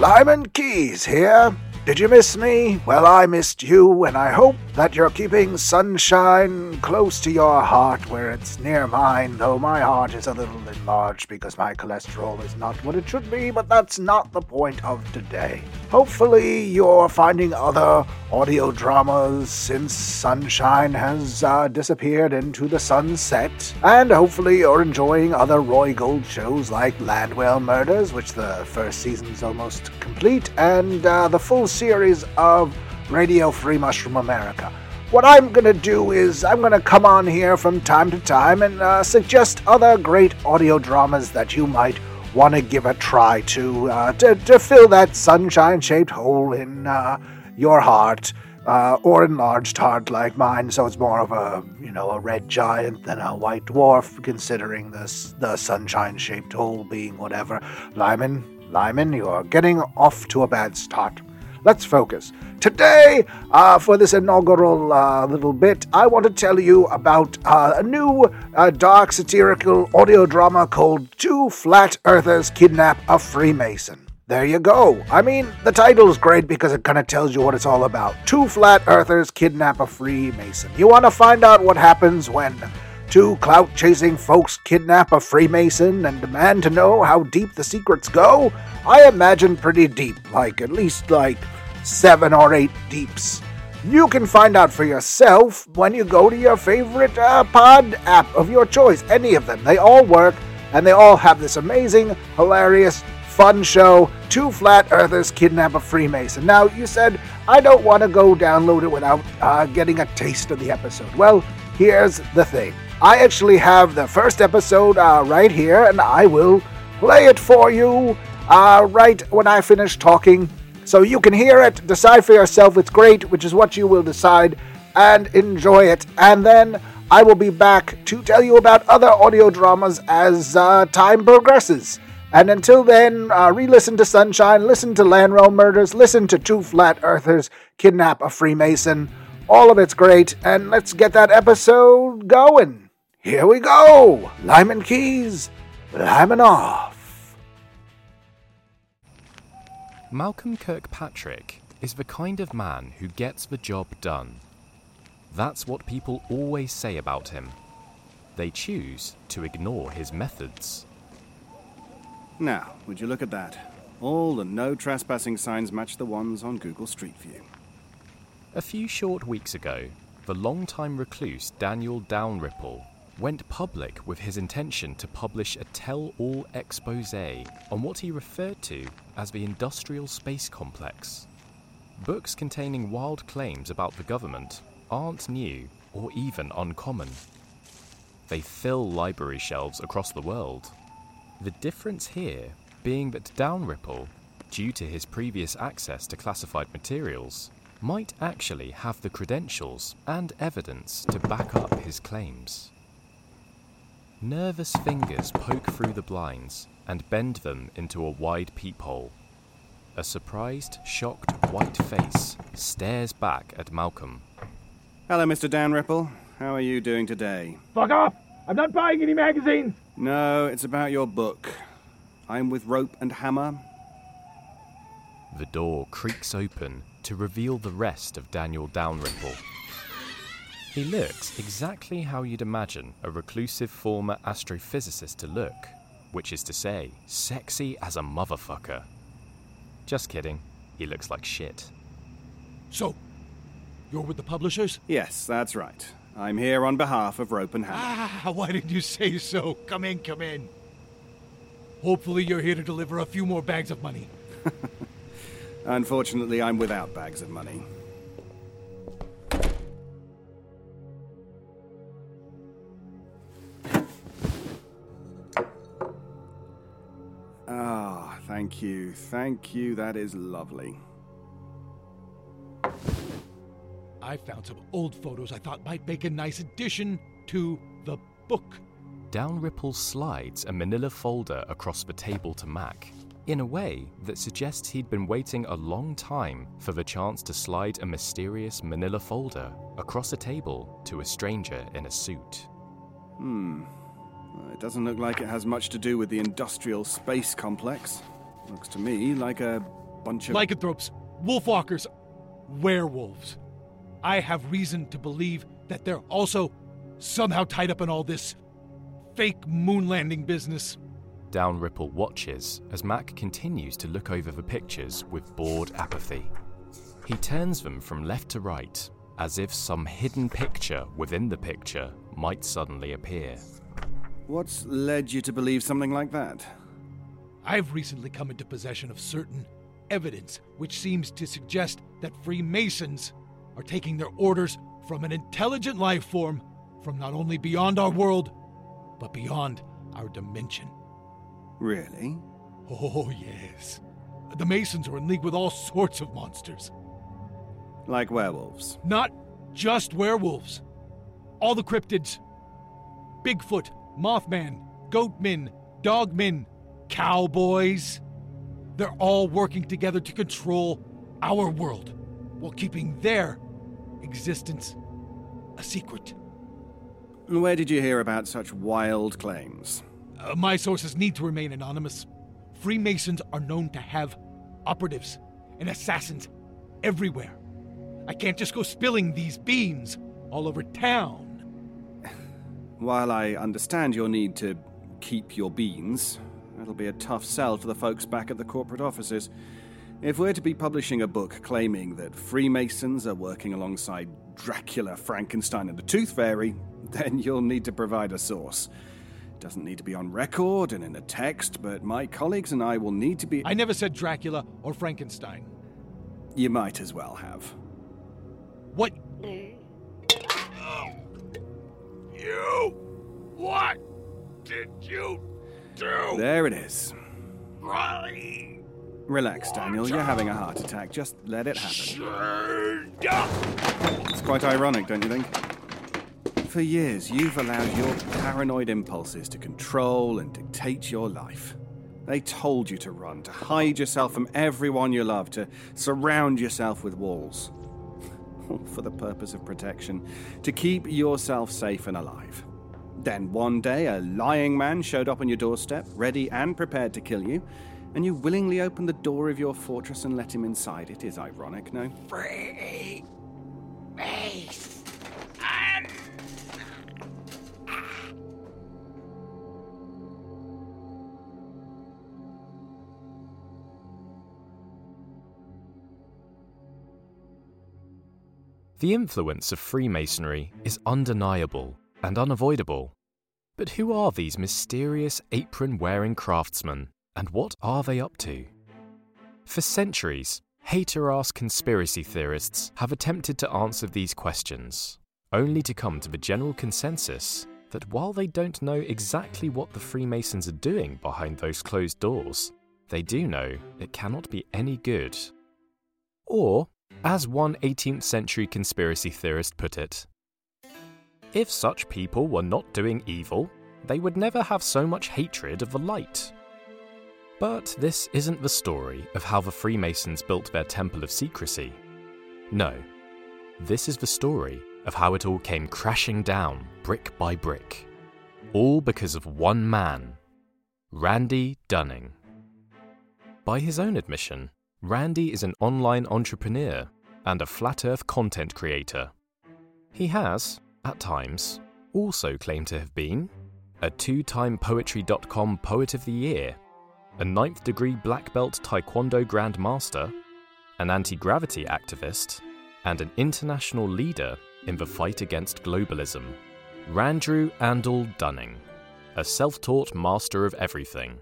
Lyman Keys here. Did you miss me? Well, I missed you, and I hope that you're keeping sunshine close to your heart where it's near mine, though my heart is a little enlarged because my cholesterol is not what it should be, but that's not the point of today. Hopefully, you're finding other audio dramas since sunshine has uh, disappeared into the sunset, and hopefully, you're enjoying other Roi Gold shows like Land Whale Murders, which the first season's almost complete, and uh, the full series of Radio Free Mushroom America. What I'm going to do is I'm going to come on here from time to time and uh, suggest other great audio dramas that you might want to give a try to, uh, to, to fill that sunshine shaped hole in uh, your heart. Uh, or enlarged heart like mine, so it's more of a you know a red giant than a white dwarf, considering the sunshine shaped hole being whatever. Lyman, Lyman, you're getting off to a bad start. Let's focus. Today, uh, for this inaugural uh, little bit, I want to tell you about uh, a new uh, dark satirical audio drama called Two Flat Earthers Kidnap a Freemason. There you go. I mean, the title's great because it kind of tells you what it's all about. Two flat earthers kidnap a Freemason. You want to find out what happens when two clout chasing folks kidnap a Freemason and demand to know how deep the secrets go? I imagine pretty deep, like at least like seven or eight deeps. You can find out for yourself when you go to your favorite uh, pod app of your choice. Any of them. They all work and they all have this amazing, hilarious, fun show Two Flat Earthers Kidnap a Freemason. Now, you said, I don't want to go download it without uh, getting a taste of the episode. Well, here's the thing I actually have the first episode uh, right here, and I will play it for you uh, right when I finish talking. So you can hear it, decide for yourself it's great, which is what you will decide, and enjoy it. And then I will be back to tell you about other audio dramas as uh, time progresses. And until then, uh, re listen to Sunshine, listen to Land Whale Murders, listen to Two Flat Earthers Kidnap a Freemason. All of it's great, and let's get that episode going. Here we go! Lyman Keys, Lyman off. Malcolm Kirkpatrick is the kind of man who gets the job done. That's what people always say about him. They choose to ignore his methods. Now, would you look at that? All the no trespassing signs match the ones on Google Street View. A few short weeks ago, the longtime recluse Daniel Downripple went public with his intention to publish a tell all expose on what he referred to as the industrial space complex. Books containing wild claims about the government aren't new or even uncommon. They fill library shelves across the world. The difference here being that Downripple, due to his previous access to classified materials, might actually have the credentials and evidence to back up his claims. Nervous fingers poke through the blinds and bend them into a wide peephole. A surprised, shocked white face stares back at Malcolm. Hello, Mr. Downripple. How are you doing today? Fuck off! I'm not buying any magazines! No, it's about your book. I'm with Rope and Hammer. The door creaks open to reveal the rest of Daniel Downripple. He looks exactly how you'd imagine a reclusive former astrophysicist to look, which is to say, sexy as a motherfucker. Just kidding, he looks like shit. So, you're with the publishers? Yes, that's right. I'm here on behalf of Rope and Hammer. Ah, why didn't you say so? Come in, come in. Hopefully, you're here to deliver a few more bags of money. Unfortunately, I'm without bags of money. Thank you. Thank you. That is lovely. I found some old photos I thought might make a nice addition to the book. Downripple slides a manila folder across the table to Mac, in a way that suggests he'd been waiting a long time for the chance to slide a mysterious manila folder across a table to a stranger in a suit. Hmm. It doesn't look like it has much to do with the industrial space complex. Looks to me like a bunch of. Lycanthropes, wolfwalkers, werewolves. I have reason to believe that they're also somehow tied up in all this fake moon landing business. Downripple watches as Mac continues to look over the pictures with bored apathy. He turns them from left to right, as if some hidden picture within the picture might suddenly appear. What's led you to believe something like that? I've recently come into possession of certain evidence which seems to suggest that Freemasons are taking their orders from an intelligent life form from not only beyond our world, but beyond our dimension. Really? Oh, yes. The Masons are in league with all sorts of monsters. Like werewolves? Not just werewolves. All the cryptids Bigfoot, Mothman, Goatmen, Dogmen, Cowboys. They're all working together to control our world while keeping their existence a secret. Where did you hear about such wild claims? Uh, my sources need to remain anonymous. Freemasons are known to have operatives and assassins everywhere. I can't just go spilling these beans all over town. While I understand your need to keep your beans, that'll be a tough sell to the folks back at the corporate offices. If we're to be publishing a book claiming that Freemasons are working alongside Dracula, Frankenstein, and the Tooth Fairy, then you'll need to provide a source. It doesn't need to be on record and in a text, but my colleagues and I will need to be. I never said Dracula or Frankenstein. You might as well have. What? You? What did you do? There it is. Relax, Daniel. You're having a heart attack. Just let it happen. It's quite ironic, don't you think? For years, you've allowed your paranoid impulses to control and dictate your life. They told you to run, to hide yourself from everyone you love, to surround yourself with walls. All for the purpose of protection, to keep yourself safe and alive. Then one day, a lying man showed up on your doorstep, ready and prepared to kill you, and you willingly opened the door of your fortress and let him inside. It is ironic, no? Free. Mace. The influence of Freemasonry is undeniable and unavoidable. But who are these mysterious apron wearing craftsmen, and what are they up to? For centuries, hater ass conspiracy theorists have attempted to answer these questions, only to come to the general consensus that while they don't know exactly what the Freemasons are doing behind those closed doors, they do know it cannot be any good. Or, as one 18th century conspiracy theorist put it, if such people were not doing evil, they would never have so much hatred of the light. But this isn't the story of how the Freemasons built their temple of secrecy. No, this is the story of how it all came crashing down brick by brick. All because of one man, Randy Dunning. By his own admission, Randy is an online entrepreneur and a flat earth content creator. He has, at times, also claimed to have been a two time Poetry.com Poet of the Year, a ninth degree black belt Taekwondo Grandmaster, an anti gravity activist, and an international leader in the fight against globalism. Randrew Andal Dunning, a self taught master of everything.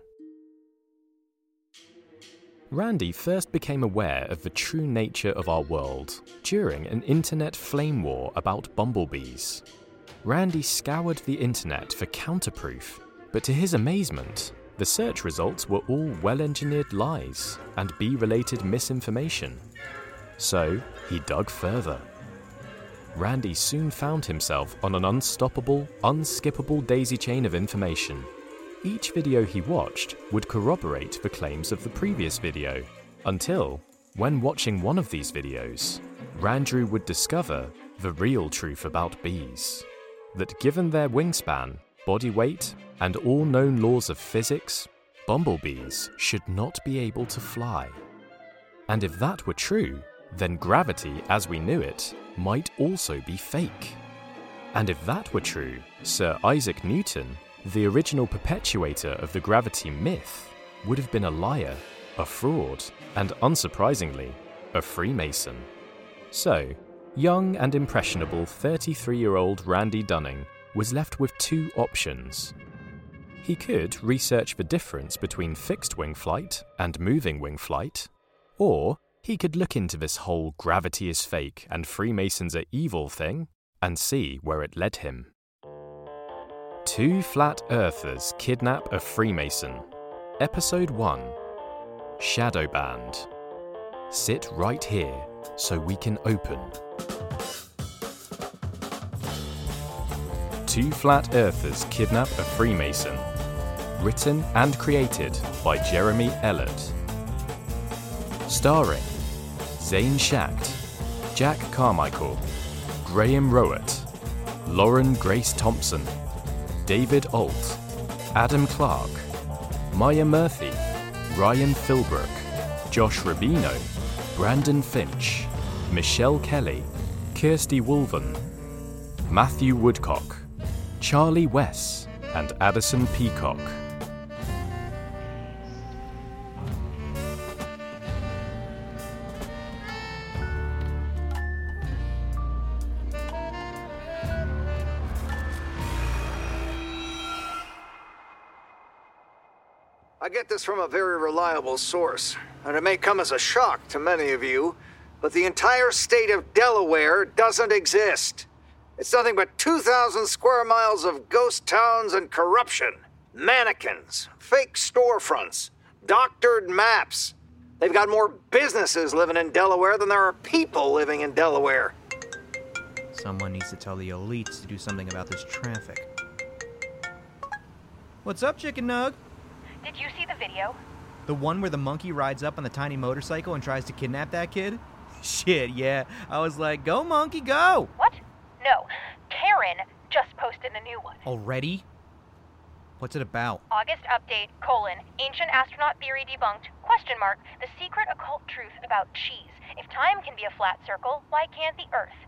Randy first became aware of the true nature of our world during an internet flame war about bumblebees. Randy scoured the internet for counterproof, but to his amazement, the search results were all well engineered lies and bee related misinformation. So he dug further. Randy soon found himself on an unstoppable, unskippable daisy chain of information. Each video he watched would corroborate the claims of the previous video, until, when watching one of these videos, Randrew would discover the real truth about bees. That given their wingspan, body weight, and all known laws of physics, bumblebees should not be able to fly. And if that were true, then gravity as we knew it might also be fake. And if that were true, Sir Isaac Newton, the original perpetuator of the gravity myth, would have been a liar, a fraud, and unsurprisingly, a Freemason. So, young and impressionable 33 year old Randy Dunning was left with two options. He could research the difference between fixed wing flight and moving wing flight, or he could look into this whole gravity is fake and Freemasons are evil thing and see where it led him. Two Flat Earthers Kidnap a Freemason. Episode 1 Shadow Band. Sit right here so we can open. Two Flat Earthers Kidnap a Freemason. Written and created by Jeremy Ellert. Starring Zane Schacht, Jack Carmichael, Graham Rowett, Lauren Grace Thompson, David Alt, Adam Clark, Maya Murphy, Ryan Philbrook, Josh Rubino, Brandon Finch, Michelle Kelly, Kirsty Wolven, Matthew Woodcock, Charlie Wess, and Addison Peacock. From a very reliable source, and it may come as a shock to many of you, but the entire state of Delaware doesn't exist. It's nothing but 2,000 square miles of ghost towns and corruption, mannequins, fake storefronts, doctored maps. They've got more businesses living in Delaware than there are people living in Delaware. Someone needs to tell the elites to do something about this traffic. What's up, Chicken Nug? Did you see the video? The one where the monkey rides up on the tiny motorcycle and tries to kidnap that kid? Shit, yeah. I was like, go, monkey, go! What? No. Karen just posted a new one. Already? What's it about? August update, colon, ancient astronaut theory debunked, question mark, the secret occult truth about cheese. If time can be a flat circle, why can't the Earth?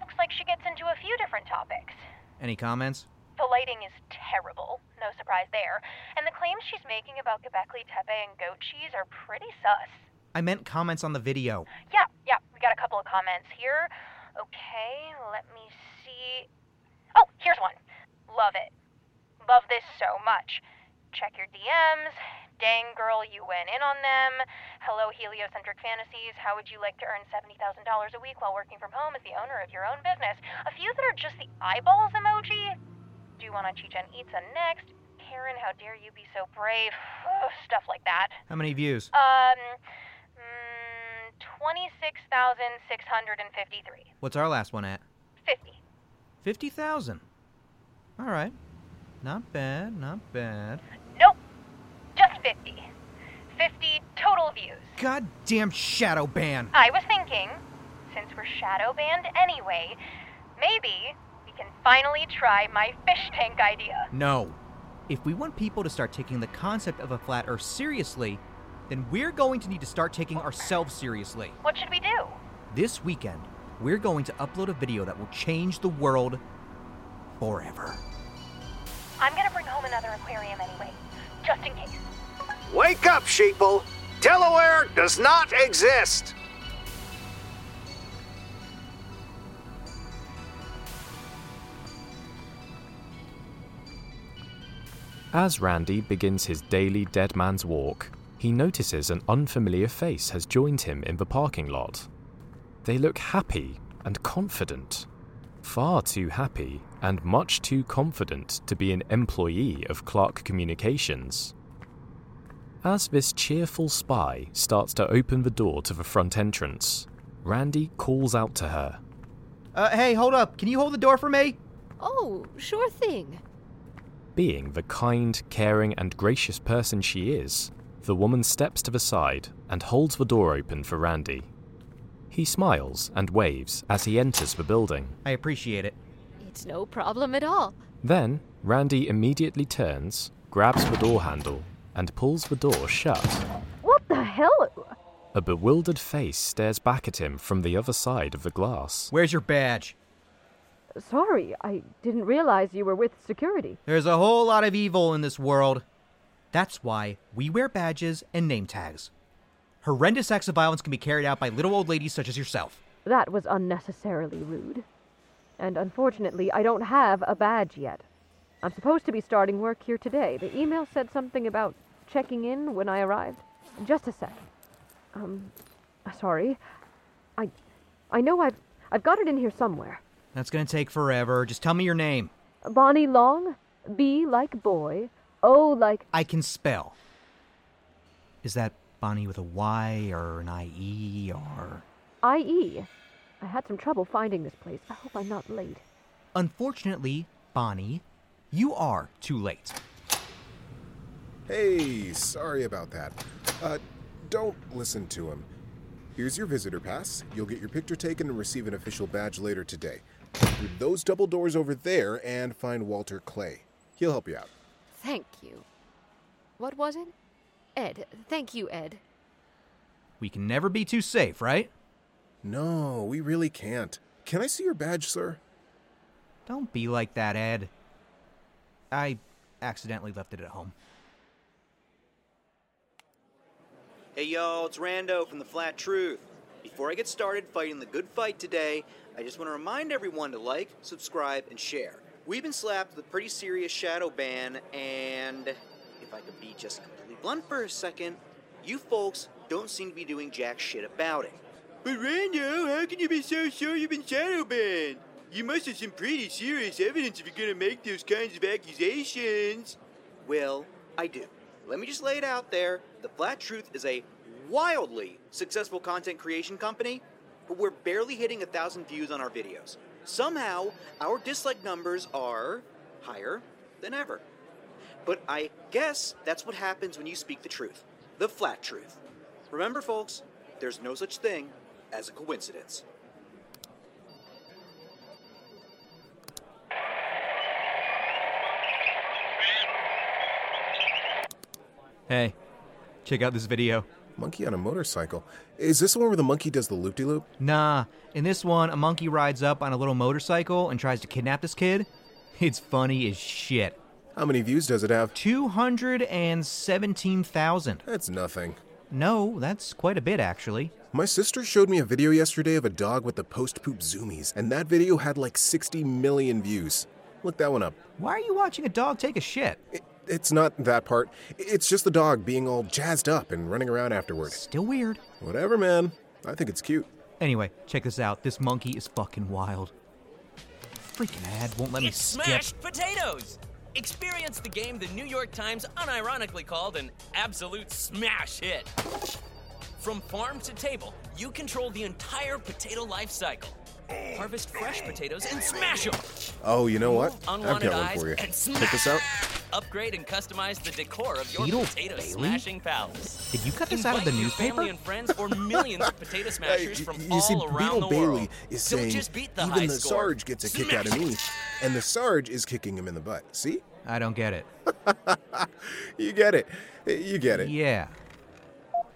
Looks like she gets into a few different topics. Any comments? The lighting is terrible, no surprise there, and the claims she's making about Göbekli Tepe and goat cheese are pretty sus. I meant comments on the video. Yeah, yeah, we got a couple of comments here. Okay, let me see. Oh, here's one. Love it. Love this so much. Check your DMs. Dang girl, you went in on them. Hello, heliocentric fantasies. How would you like to earn $70,000 a week while working from home as the owner of your own business? A few that are just the eyeballs emoji. Do you want to Chichen Itza next? Karen, how dare you be so brave? Ugh, stuff like that. How many views? Um, mm, 26,653. What's our last one at? 50. 50,000. All right. Not bad, not bad. Nope. Just 50. 50 total views. Goddamn shadow ban. I was thinking, since we're shadow banned anyway, maybe can finally try my fish tank idea. No. If we want people to start taking the concept of a flat earth seriously, then we're going to need to start taking ourselves seriously. What should we do? This weekend, we're going to upload a video that will change the world forever. I'm gonna bring home another aquarium anyway, just in case. Wake up, sheeple! Delaware does not exist! As Randy begins his daily dead man's walk, he notices an unfamiliar face has joined him in the parking lot. They look happy and confident. Far too happy and much too confident to be an employee of Clark Communications. As this cheerful spy starts to open the door to the front entrance, Randy calls out to her. Uh, hey, hold up. Can you hold the door for me? Oh, sure thing. Being the kind, caring, and gracious person she is, the woman steps to the side and holds the door open for Randy. He smiles and waves as he enters the building. I appreciate it. It's no problem at all. Then, Randy immediately turns, grabs the door handle, and pulls the door shut. What the hell? A bewildered face stares back at him from the other side of the glass. Where's your badge? Sorry, I didn't realize you were with security. There's a whole lot of evil in this world. That's why we wear badges and name tags. Horrendous acts of violence can be carried out by little old ladies such as yourself. That was unnecessarily rude. And unfortunately, I don't have a badge yet. I'm supposed to be starting work here today. The email said something about checking in when I arrived. Just a sec. Um, sorry. I, I know I've, I've got it in here somewhere. That's gonna take forever. Just tell me your name. Bonnie Long, B like boy, O like I can spell. Is that Bonnie with a Y or an IE or. IE. I had some trouble finding this place. I hope I'm not late. Unfortunately, Bonnie, you are too late. Hey, sorry about that. Uh, don't listen to him. Here's your visitor pass. You'll get your picture taken and receive an official badge later today. Through those double doors over there and find Walter Clay. He'll help you out. Thank you. What was it? Ed. Thank you, Ed. We can never be too safe, right? No, we really can't. Can I see your badge, sir? Don't be like that, Ed. I accidentally left it at home. Hey y'all, it's Rando from The Flat Truth. Before I get started fighting the good fight today, I just want to remind everyone to like, subscribe, and share. We've been slapped with a pretty serious shadow ban, and if I could be just completely blunt for a second, you folks don't seem to be doing jack shit about it. But Rando, how can you be so sure you've been shadow banned? You must have some pretty serious evidence if you're gonna make those kinds of accusations. Well, I do. Let me just lay it out there. The Flat Truth is a wildly successful content creation company, but we're barely hitting a thousand views on our videos. Somehow, our dislike numbers are higher than ever. But I guess that's what happens when you speak the truth. The flat truth. Remember, folks, there's no such thing as a coincidence. Hey, check out this video. Monkey on a motorcycle. Is this the one where the monkey does the loop de loop? Nah, in this one, a monkey rides up on a little motorcycle and tries to kidnap this kid. It's funny as shit. How many views does it have? 217,000. That's nothing. No, that's quite a bit, actually. My sister showed me a video yesterday of a dog with the post poop zoomies, and that video had like 60 million views. Look that one up. Why are you watching a dog take a shit? It, it's not that part. It's just the dog being all jazzed up and running around afterward. Still weird. Whatever, man. I think it's cute. Anyway, check this out. This monkey is fucking wild. Freaking ad won't let me It's skip. smashed potatoes! Experience the game the New York Times unironically called an absolute smash hit. From farm to table, you control the entire potato life cycle. Harvest fresh potatoes and smash them. Oh, you know what? I've Unwanted got one eyes for you. and Check this out. Upgrade and customize the decor of your Beetle potato Bailey? smashing palace. Did you cut this out of the Invite your newspaper? Family and friends or millions of potato smashers Hey, from you all see, around Beetle the Bailey world. is Don't saying just beat the even high the score. Sarge gets a kick out of me, and the Sarge is kicking him in the butt. See? I don't get it. You get it. You get it. Yeah.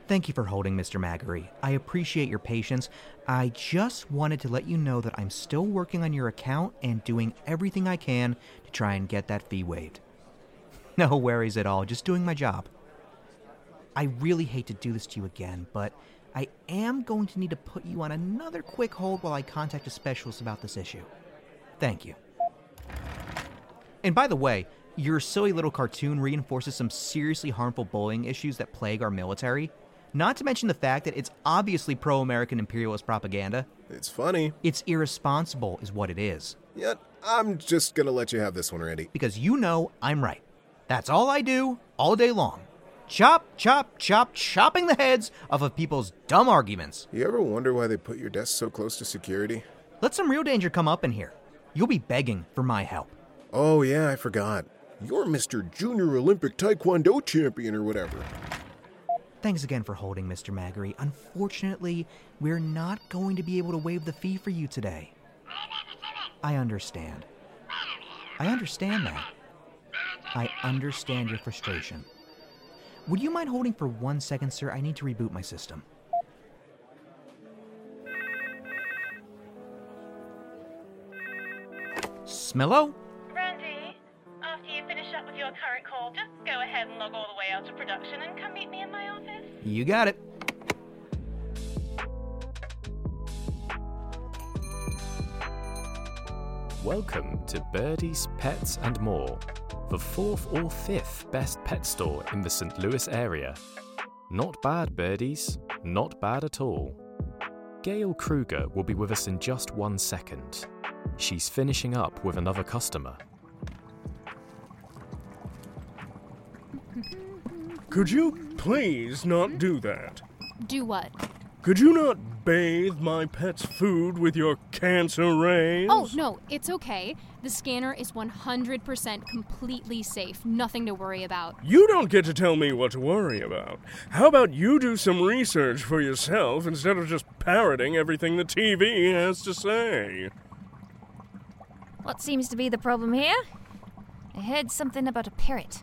Thank you for holding, Mr. Maggery. I appreciate your patience. I just wanted to let you know that I'm still working on your account and doing everything I can to try and get that fee waived. No worries at all, just doing my job. I really hate to do this to you again, but I am going to need to put you on another quick hold while I contact a specialist about this issue. Thank you. And by the way, your silly little cartoon reinforces some seriously harmful bullying issues that plague our military. Not to mention the fact that it's obviously pro American imperialist propaganda. It's funny. It's irresponsible, is what it is. Yet, I'm just gonna let you have this one, Randy. Because you know I'm right. That's all I do all day long. Chop, chop, chop, chopping the heads off of people's dumb arguments. You ever wonder why they put your desk so close to security? Let some real danger come up in here. You'll be begging for my help. Oh, yeah, I forgot. You're Mr. Junior Olympic Taekwondo champion or whatever. Thanks again for holding, Mr. Magri. Unfortunately, we're not going to be able to waive the fee for you today. I understand. I understand that. I understand your frustration. Would you mind holding for one second, sir? I need to reboot my system. Smello? Your current call, just go ahead and log all the way out to production and come meet me in my office. You got it. Welcome to Birdie's Pets and More, the fourth or fifth best pet store in the St. Louis area. Not bad, birdies. Not bad at all. Gail Kruger will be with us in just one second. She's finishing up with another customer. Could you please not do that? Do what? Could you not bathe my pet's food with your cancer rays? Oh, no, it's okay. The scanner is 100% completely safe. Nothing to worry about. You don't get to tell me what to worry about. How about you do some research for yourself instead of just parroting everything the TV has to say? What seems to be the problem here? I heard something about a parrot.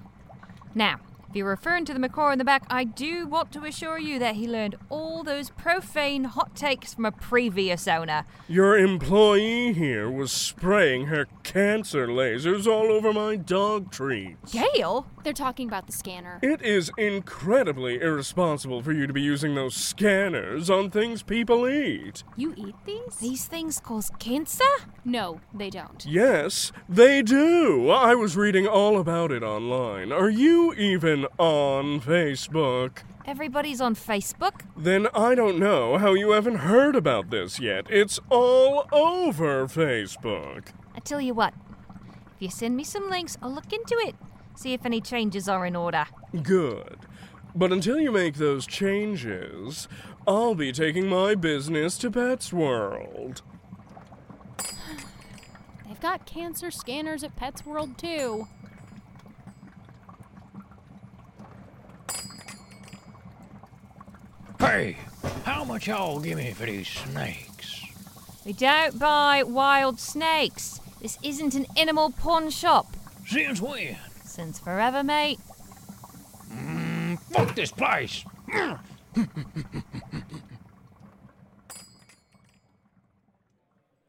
Now, if you're referring to the macaw in the back, I do want to assure you that he learned all those profane hot takes from a previous owner. Your employee here was spraying her cancer lasers all over my dog treats. Gail? They're talking about the scanner. It is incredibly irresponsible for you to be using those scanners on things people eat. You eat these? These things cause cancer? No, they don't. Yes, they do. I was reading all about it online. Are you even on Facebook? Everybody's on Facebook. Then I don't know how you haven't heard about this yet. It's all over Facebook. I tell you what, if you send me some links, I'll look into it. See if any changes are in order. Good. But until you make those changes, I'll be taking my business to Pets World. They've got cancer scanners at Pets World, too. Hey, how much y'all give me for these snakes? We don't buy wild snakes. This isn't an animal pawn shop. Since when? Since forever, mate. Mm, fuck this place.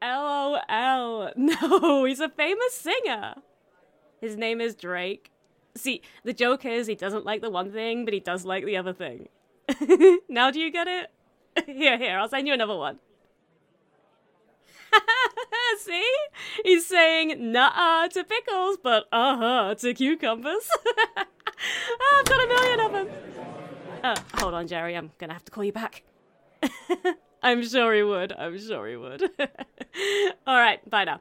LOL. No, he's a famous singer. His name is Drake. See, the joke is he doesn't like the one thing, but he does like the other thing. now do you get it? here, here, I'll send you another one. See? He's saying nah to pickles, but uh huh to cucumbers. I've got a million of them. Uh, hold on, Jerry. I'm gonna have to call you back. I'm sure he would. I'm sure he would. All right, bye now.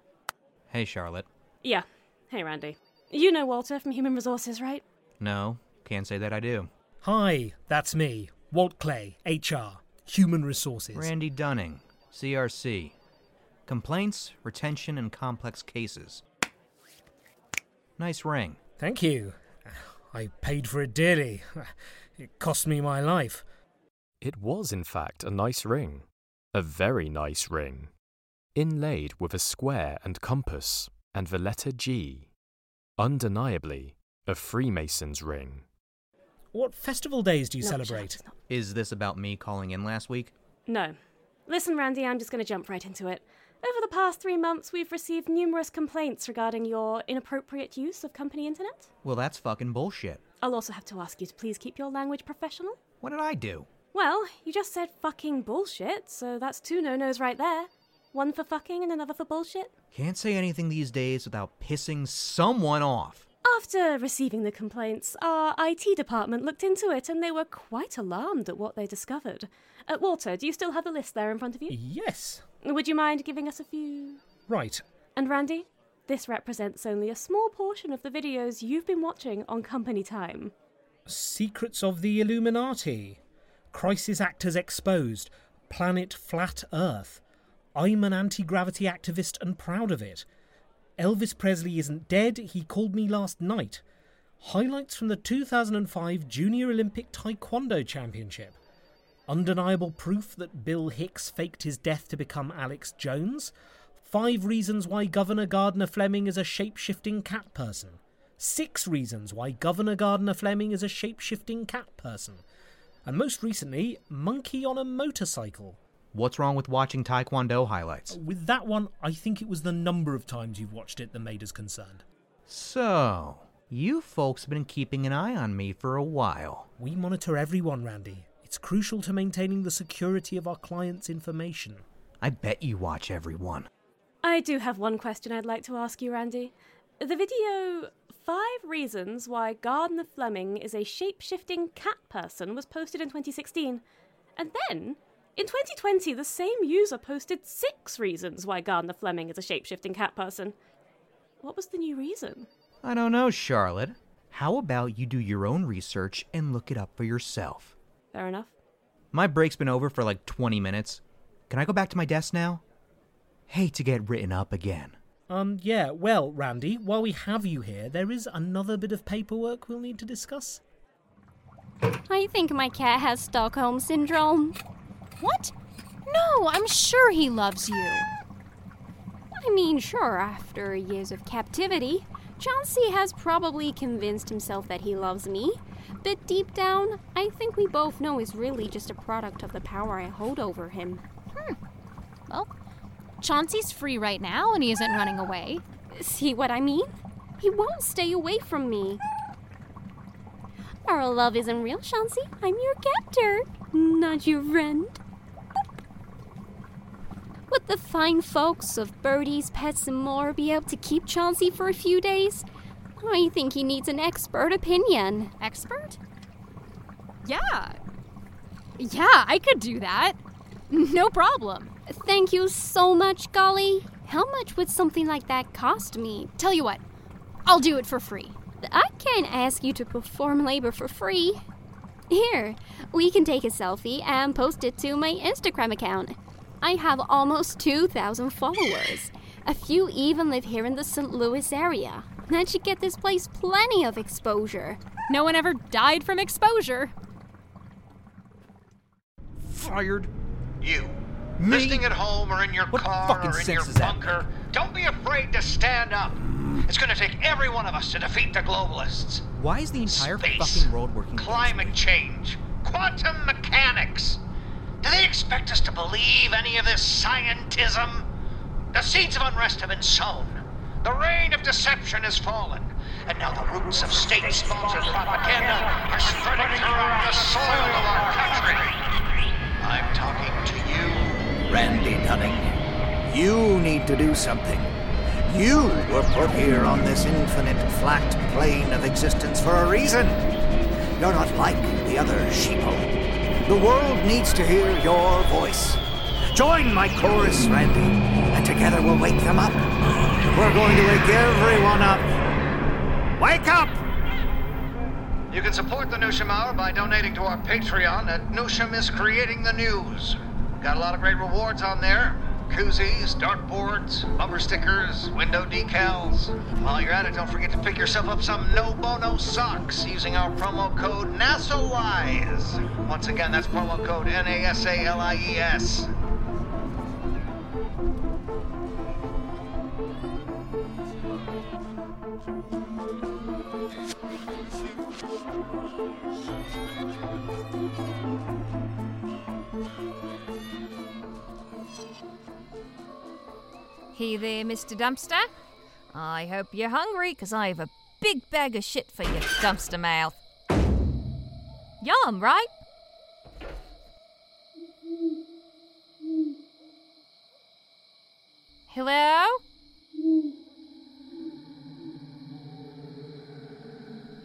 Hey, Charlotte. Yeah. Hey, Randy. You know Walter from Human Resources, right? No, can't say that I do. Hi, that's me, Walt Clay, HR, Human Resources. Randy Dunning, CRC. Complaints, retention, and complex cases. Nice ring. Thank you. I paid for it dearly. It cost me my life. It was, in fact, a nice ring. A very nice ring. Inlaid with a square and compass and the letter G. Undeniably, a Freemason's ring. What festival days do you No, celebrate? Is this about me calling in last week? No. Listen, Randy, I'm just going to jump right into it. Over the past three months, we've received numerous complaints regarding your inappropriate use of company internet. Well, that's fucking bullshit. I'll also have to ask you to please keep your language professional. What did I do? Well, you just said fucking bullshit, so that's two no nos right there. One for fucking and another for bullshit. Can't say anything these days without pissing someone off. After receiving the complaints, our IT department looked into it and they were quite alarmed at what they discovered. Uh, Walter, do you still have the list there in front of you? Yes. Would you mind giving us a few? Right. And Randy, this represents only a small portion of the videos you've been watching on company time. Secrets of the Illuminati. Crisis actors exposed. Planet Flat Earth. I'm an anti gravity activist and proud of it. Elvis Presley isn't dead, he called me last night. Highlights from the 2005 Junior Olympic Taekwondo Championship. Undeniable proof that Bill Hicks faked his death to become Alex Jones. Five reasons why Governor Gardner Fleming is a shape shifting cat person. Six reasons why Governor Gardner Fleming is a shape shifting cat person. And most recently, Monkey on a Motorcycle. What's wrong with watching Taekwondo highlights? With that one, I think it was the number of times you've watched it that made us concerned. So, you folks have been keeping an eye on me for a while. We monitor everyone, Randy. It's crucial to maintaining the security of our clients' information. I bet you watch everyone. I do have one question I'd like to ask you, Randy. The video Five Reasons Why Gardner Fleming is a Shape Shifting Cat Person was posted in 2016. And then, in 2020, the same user posted Six Reasons Why Gardner Fleming is a Shape Shifting Cat Person. What was the new reason? I don't know, Charlotte. How about you do your own research and look it up for yourself? Fair enough. My break's been over for like 20 minutes. Can I go back to my desk now? Hate to get written up again. Um, yeah, well, Randy, while we have you here, there is another bit of paperwork we'll need to discuss. I think my cat has Stockholm Syndrome. What? No, I'm sure he loves you. I mean, sure, after years of captivity, Chauncey has probably convinced himself that he loves me. But deep down, I think we both know he's really just a product of the power I hold over him. Hmm. Well, Chauncey's free right now and he isn't running away. See what I mean? He won't stay away from me. Our love isn't real, Chauncey. I'm your captor, not your friend. Would the fine folks of birdies, pets, and more be able to keep Chauncey for a few days? I think he needs an expert opinion. Expert? Yeah. Yeah, I could do that. No problem. Thank you so much, Golly. How much would something like that cost me? Tell you what, I'll do it for free. I can't ask you to perform labor for free. Here, we can take a selfie and post it to my Instagram account. I have almost 2,000 followers. A few even live here in the St. Louis area. That should get this place plenty of exposure. No one ever died from exposure. Fired. You. Me? Listening at home or in your What car fucking or in sense your is that? bunker, don't be afraid to stand up. It's going to take every one of us to defeat the globalists. Why is the entire Space. fucking world working? Climate change. Quantum mechanics. Do they expect us to believe any of this scientism? The seeds of unrest have been sown. The rain of deception has fallen. And now the roots of state-sponsored propaganda are spreading throughout the soil of our country. I'm talking to you. Randy Dunning, you need to do something. You were put here on this infinite flat plane of existence for a reason. You're not like the other sheeple. The world needs to hear your voice. Join my chorus, Randy, and together we'll wake them up. We're going to wake everyone up. Wake up! You can support the Newsham Hour by donating to our Patreon at Newsham is Creating the News. Got a lot of great rewards on there. Koozies, dartboards, bumper stickers, window decals. While you're at it, don't forget to pick yourself up some no bono socks using our promo code NASALIES. Once again, that's promo code N A S A L I E S. Hey there, Mr. Dumpster. I hope you're hungry, because I have a big bag of shit for your dumpster mouth. Yum, right? Hello?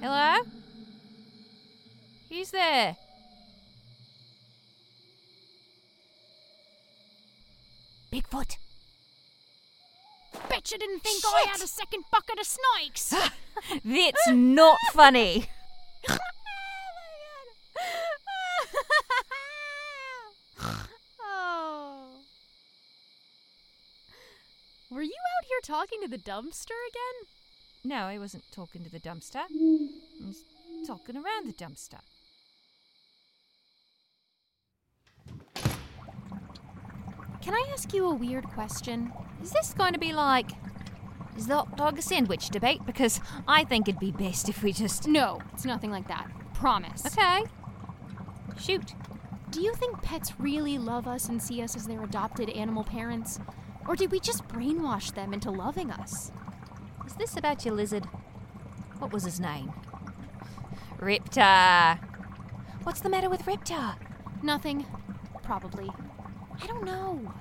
Hello? Who's there? Bigfoot. Bet you didn't think I had a second bucket of snakes. That's not funny. oh. Were you out here talking to the dumpster again? No, I wasn't talking to the dumpster. I was talking around the dumpster. Can I ask you a weird question? Is this going to be like is the hot dog a sandwich debate? Because I think it'd be best if we just No, it's nothing like that. Promise. Okay. Shoot. Do you think pets really love us and see us as their adopted animal parents? Or did we just brainwash them into loving us? Is this about your lizard? What was his name? Riptar. What's the matter with Riptar? Nothing. Probably. I don't know.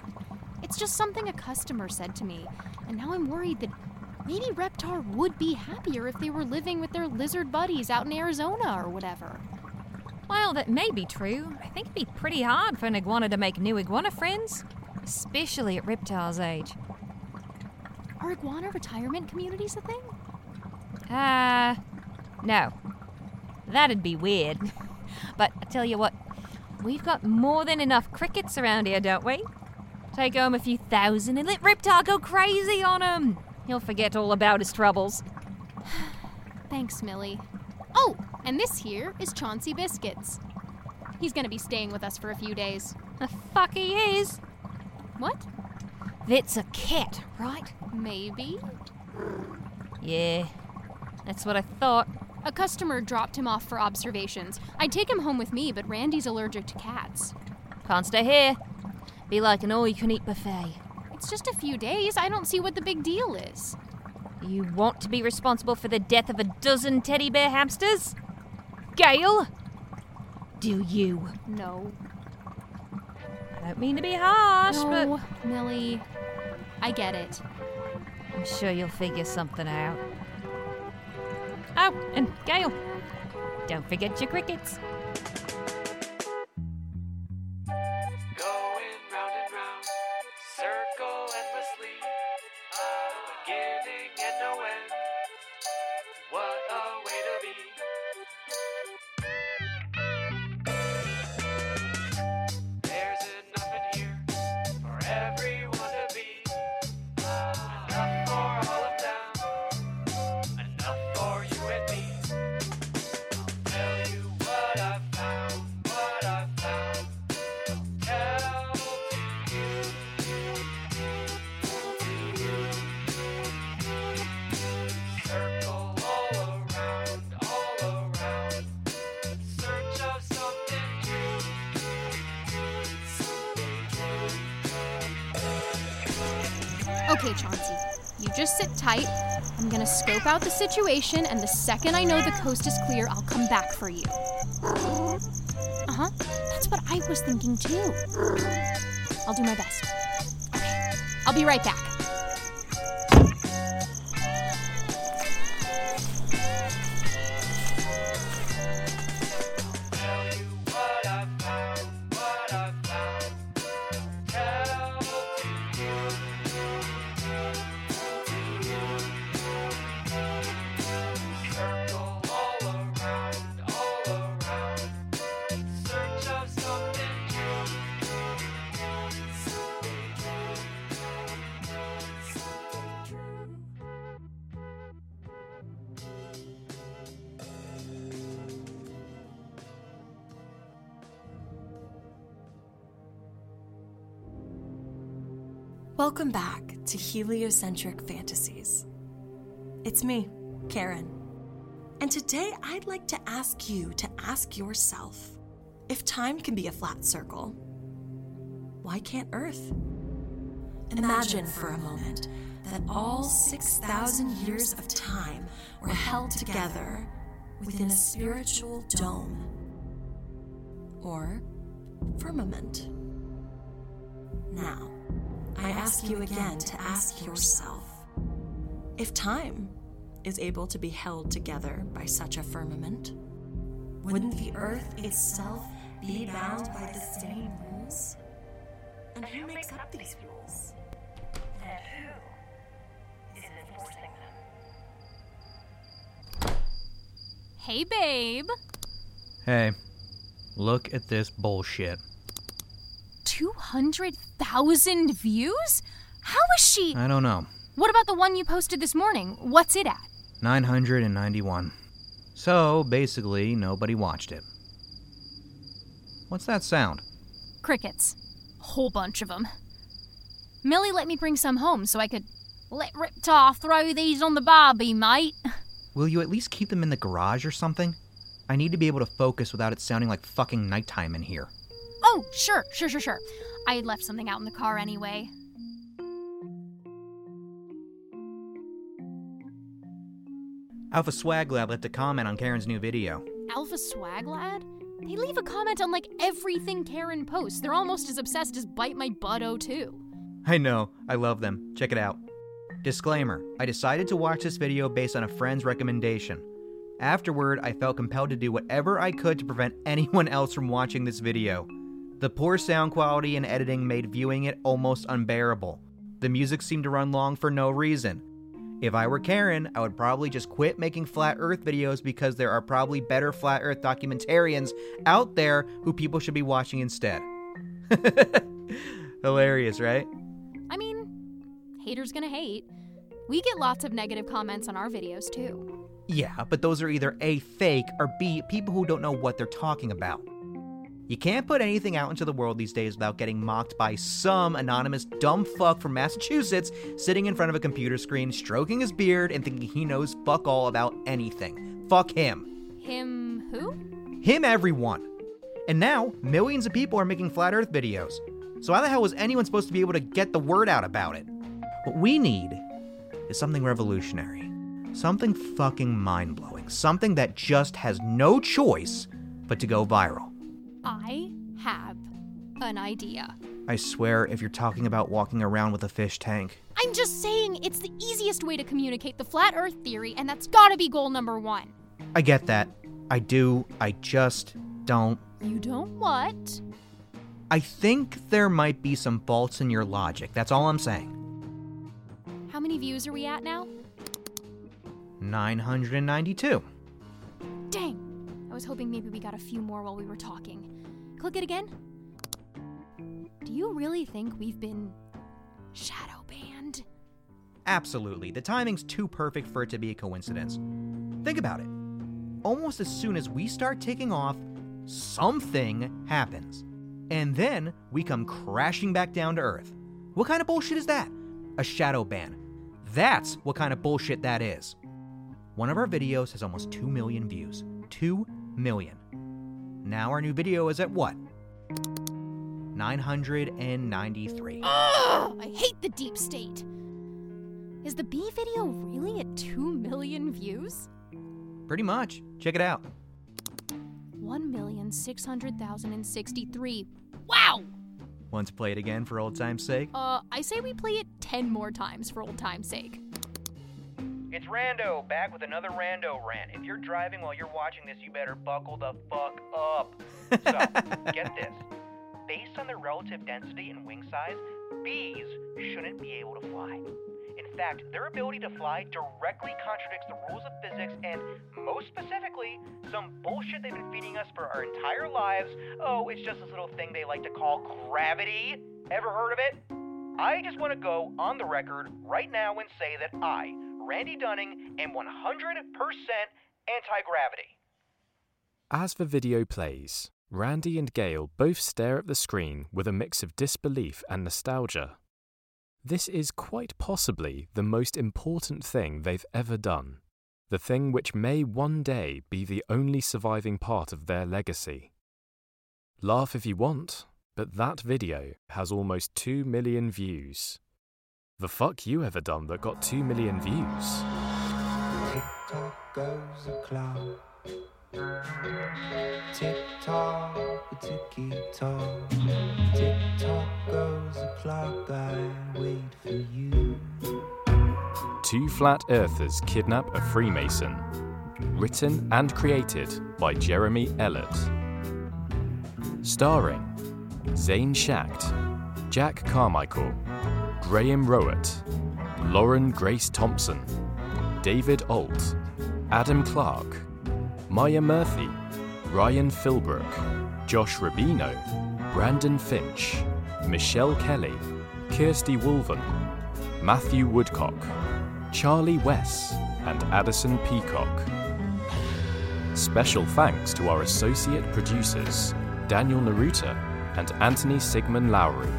It's just something a customer said to me, and now I'm worried that maybe Reptar would be happier if they were living with their lizard buddies out in Arizona or whatever. Well, that may be true. I think it'd be pretty hard for an iguana to make new iguana friends, especially at Riptar's age. Are iguana retirement communities a thing? Uh, no. That'd be weird. but I tell you what, we've got more than enough crickets around here, don't we? Take home a few thousand and let Riptar go crazy on 'em. He'll forget all about his troubles. Thanks, Millie. Oh, and this here is Chauncey Biscuits. He's gonna be staying with us for a few days. The fuck he is. What? That's a cat, right? Maybe. Yeah, that's what I thought. A customer dropped him off for observations. I'd take him home with me, but Randy's allergic to cats. Can't stay here. Be like an all you can eat buffet. It's just a few days. I don't see what the big deal is. You want to be responsible for the death of a dozen teddy bear hamsters? Gail? Do you? No. I don't mean to be harsh, no, Millie. I get it. I'm sure you'll figure something out. Oh, and Gail, don't forget your crickets. Going sit tight. I'm gonna scope out the situation, and the second I know the coast is clear, I'll come back for you. Uh huh. That's what I was thinking too. I'll do my best. Okay. I'll be right back. Welcome back to Heliocentric Fantasies. It's me, Karen. And today I'd like to ask you to ask yourself if time can be a flat circle, why can't Earth? Imagine for a moment that all 6,000 years of time were held together within a spiritual dome or firmament. Now, I ask you again to ask yourself if time is able to be held together by such a firmament, wouldn't the earth itself be bound by the same rules? And who makes up these rules? And who is enforcing them? Hey, babe. Hey, look at this bullshit. 200,000 views? How is she? I don't know. What about the one you posted this morning? What's it at? 991. So, basically, nobody watched it. What's that sound? Crickets. Whole bunch of them. Millie let me bring some home so I could let Riptar throw these on the barbie, mate. Will you at least keep them in the garage or something? I need to be able to focus without it sounding like fucking nighttime in here. Oh, sure, sure, sure, sure. I had left something out in the car anyway. Alpha Swag Lab left a comment on Karen's new video. Alpha Swag Lad? They leave a comment on like everything Karen posts. They're almost as obsessed as Bite My Butt 02. I know, I love them. Check it out. Disclaimer I decided to watch this video based on a friend's recommendation. Afterward, I felt compelled to do whatever I could to prevent anyone else from watching this video. The poor sound quality and editing made viewing it almost unbearable. The music seemed to run long for no reason. If I were Karen, I would probably just quit making flat earth videos because there are probably better flat earth documentarians out there who people should be watching instead. Hilarious, right? I mean, haters gonna hate. We get lots of negative comments on our videos too. Yeah, but those are either A, fake, or B, people who don't know what they're talking about. You can't put anything out into the world these days without getting mocked by some anonymous dumb fuck from Massachusetts sitting in front of a computer screen, stroking his beard, and thinking he knows fuck all about anything. Fuck him. Him who? Him, everyone. And now, millions of people are making flat earth videos. So, how the hell was anyone supposed to be able to get the word out about it? What we need is something revolutionary. Something fucking mind blowing. Something that just has no choice but to go viral. I have an idea. I swear, if you're talking about walking around with a fish tank. I'm just saying it's the easiest way to communicate the flat earth theory, and that's gotta be goal number one. I get that. I do. I just don't. You don't what? I think there might be some faults in your logic. That's all I'm saying. How many views are we at now? 992. Dang! I was hoping maybe we got a few more while we were talking. Click it again. Do you really think we've been shadow banned? Absolutely. The timing's too perfect for it to be a coincidence. Think about it. Almost as soon as we start taking off, something happens. And then we come crashing back down to Earth. What kind of bullshit is that? A shadow ban. That's what kind of bullshit that is. One of our videos has almost 2 million views. 2 million. Now our new video is at what? 993. Ugh! I hate the deep state. Is the B video really at 2 million views? Pretty much. Check it out. 1,600,063. Wow! Want to play it again for old time's sake? Uh, I say we play it 10 more times for old time's sake. It's Rando, back with another Rando rant. If you're driving while you're watching this, you better buckle the fuck up. So, get this. Based on their relative density and wing size, bees shouldn't be able to fly. In fact, their ability to fly directly contradicts the rules of physics and, most specifically, some bullshit they've been feeding us for our entire lives. Oh, it's just this little thing they like to call gravity. Ever heard of it? I just want to go on the record right now and say that I, Randy Dunning, and 100% anti gravity. As the video plays, Randy and Gail both stare at the screen with a mix of disbelief and nostalgia. This is quite possibly the most important thing they've ever done, the thing which may one day be the only surviving part of their legacy. Laugh if you want, but that video has almost 2 million views. The fuck you ever done that got 2 million views? Tick tock goes the clock. Tick tock, ticky tock. Tick tock goes the clock. I wait for you. Two Flat Earthers Kidnap a Freemason. Written and created by Jeremy Ellert. Starring Zane Schacht, Jack Carmichael, Graham Rowett, Lauren Grace Thompson, David Alt, Adam Clark, Maya Murphy, Ryan Philbrook, Josh Rubino, Brandon Finch, Michelle Kelly, Kirsty Wolven, Matthew Woodcock, Charlie Wess, and Addison Peacock. Special thanks to our associate producers, Daniel Naruta and Anthony Sigmund Lowry.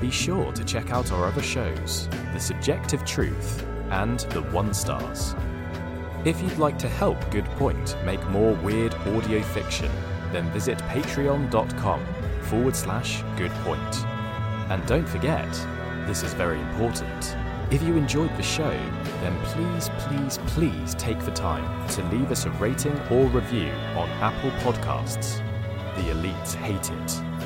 Be sure to check out our other shows, The Subjective Truth and The One Stars. If you'd like to help Good Point make more weird audio fiction, then visit patreon.com forward slash good point. And don't forget, this is very important. If you enjoyed the show, then please, please, please take the time to leave us a rating or review on Apple Podcasts. The elites hate it.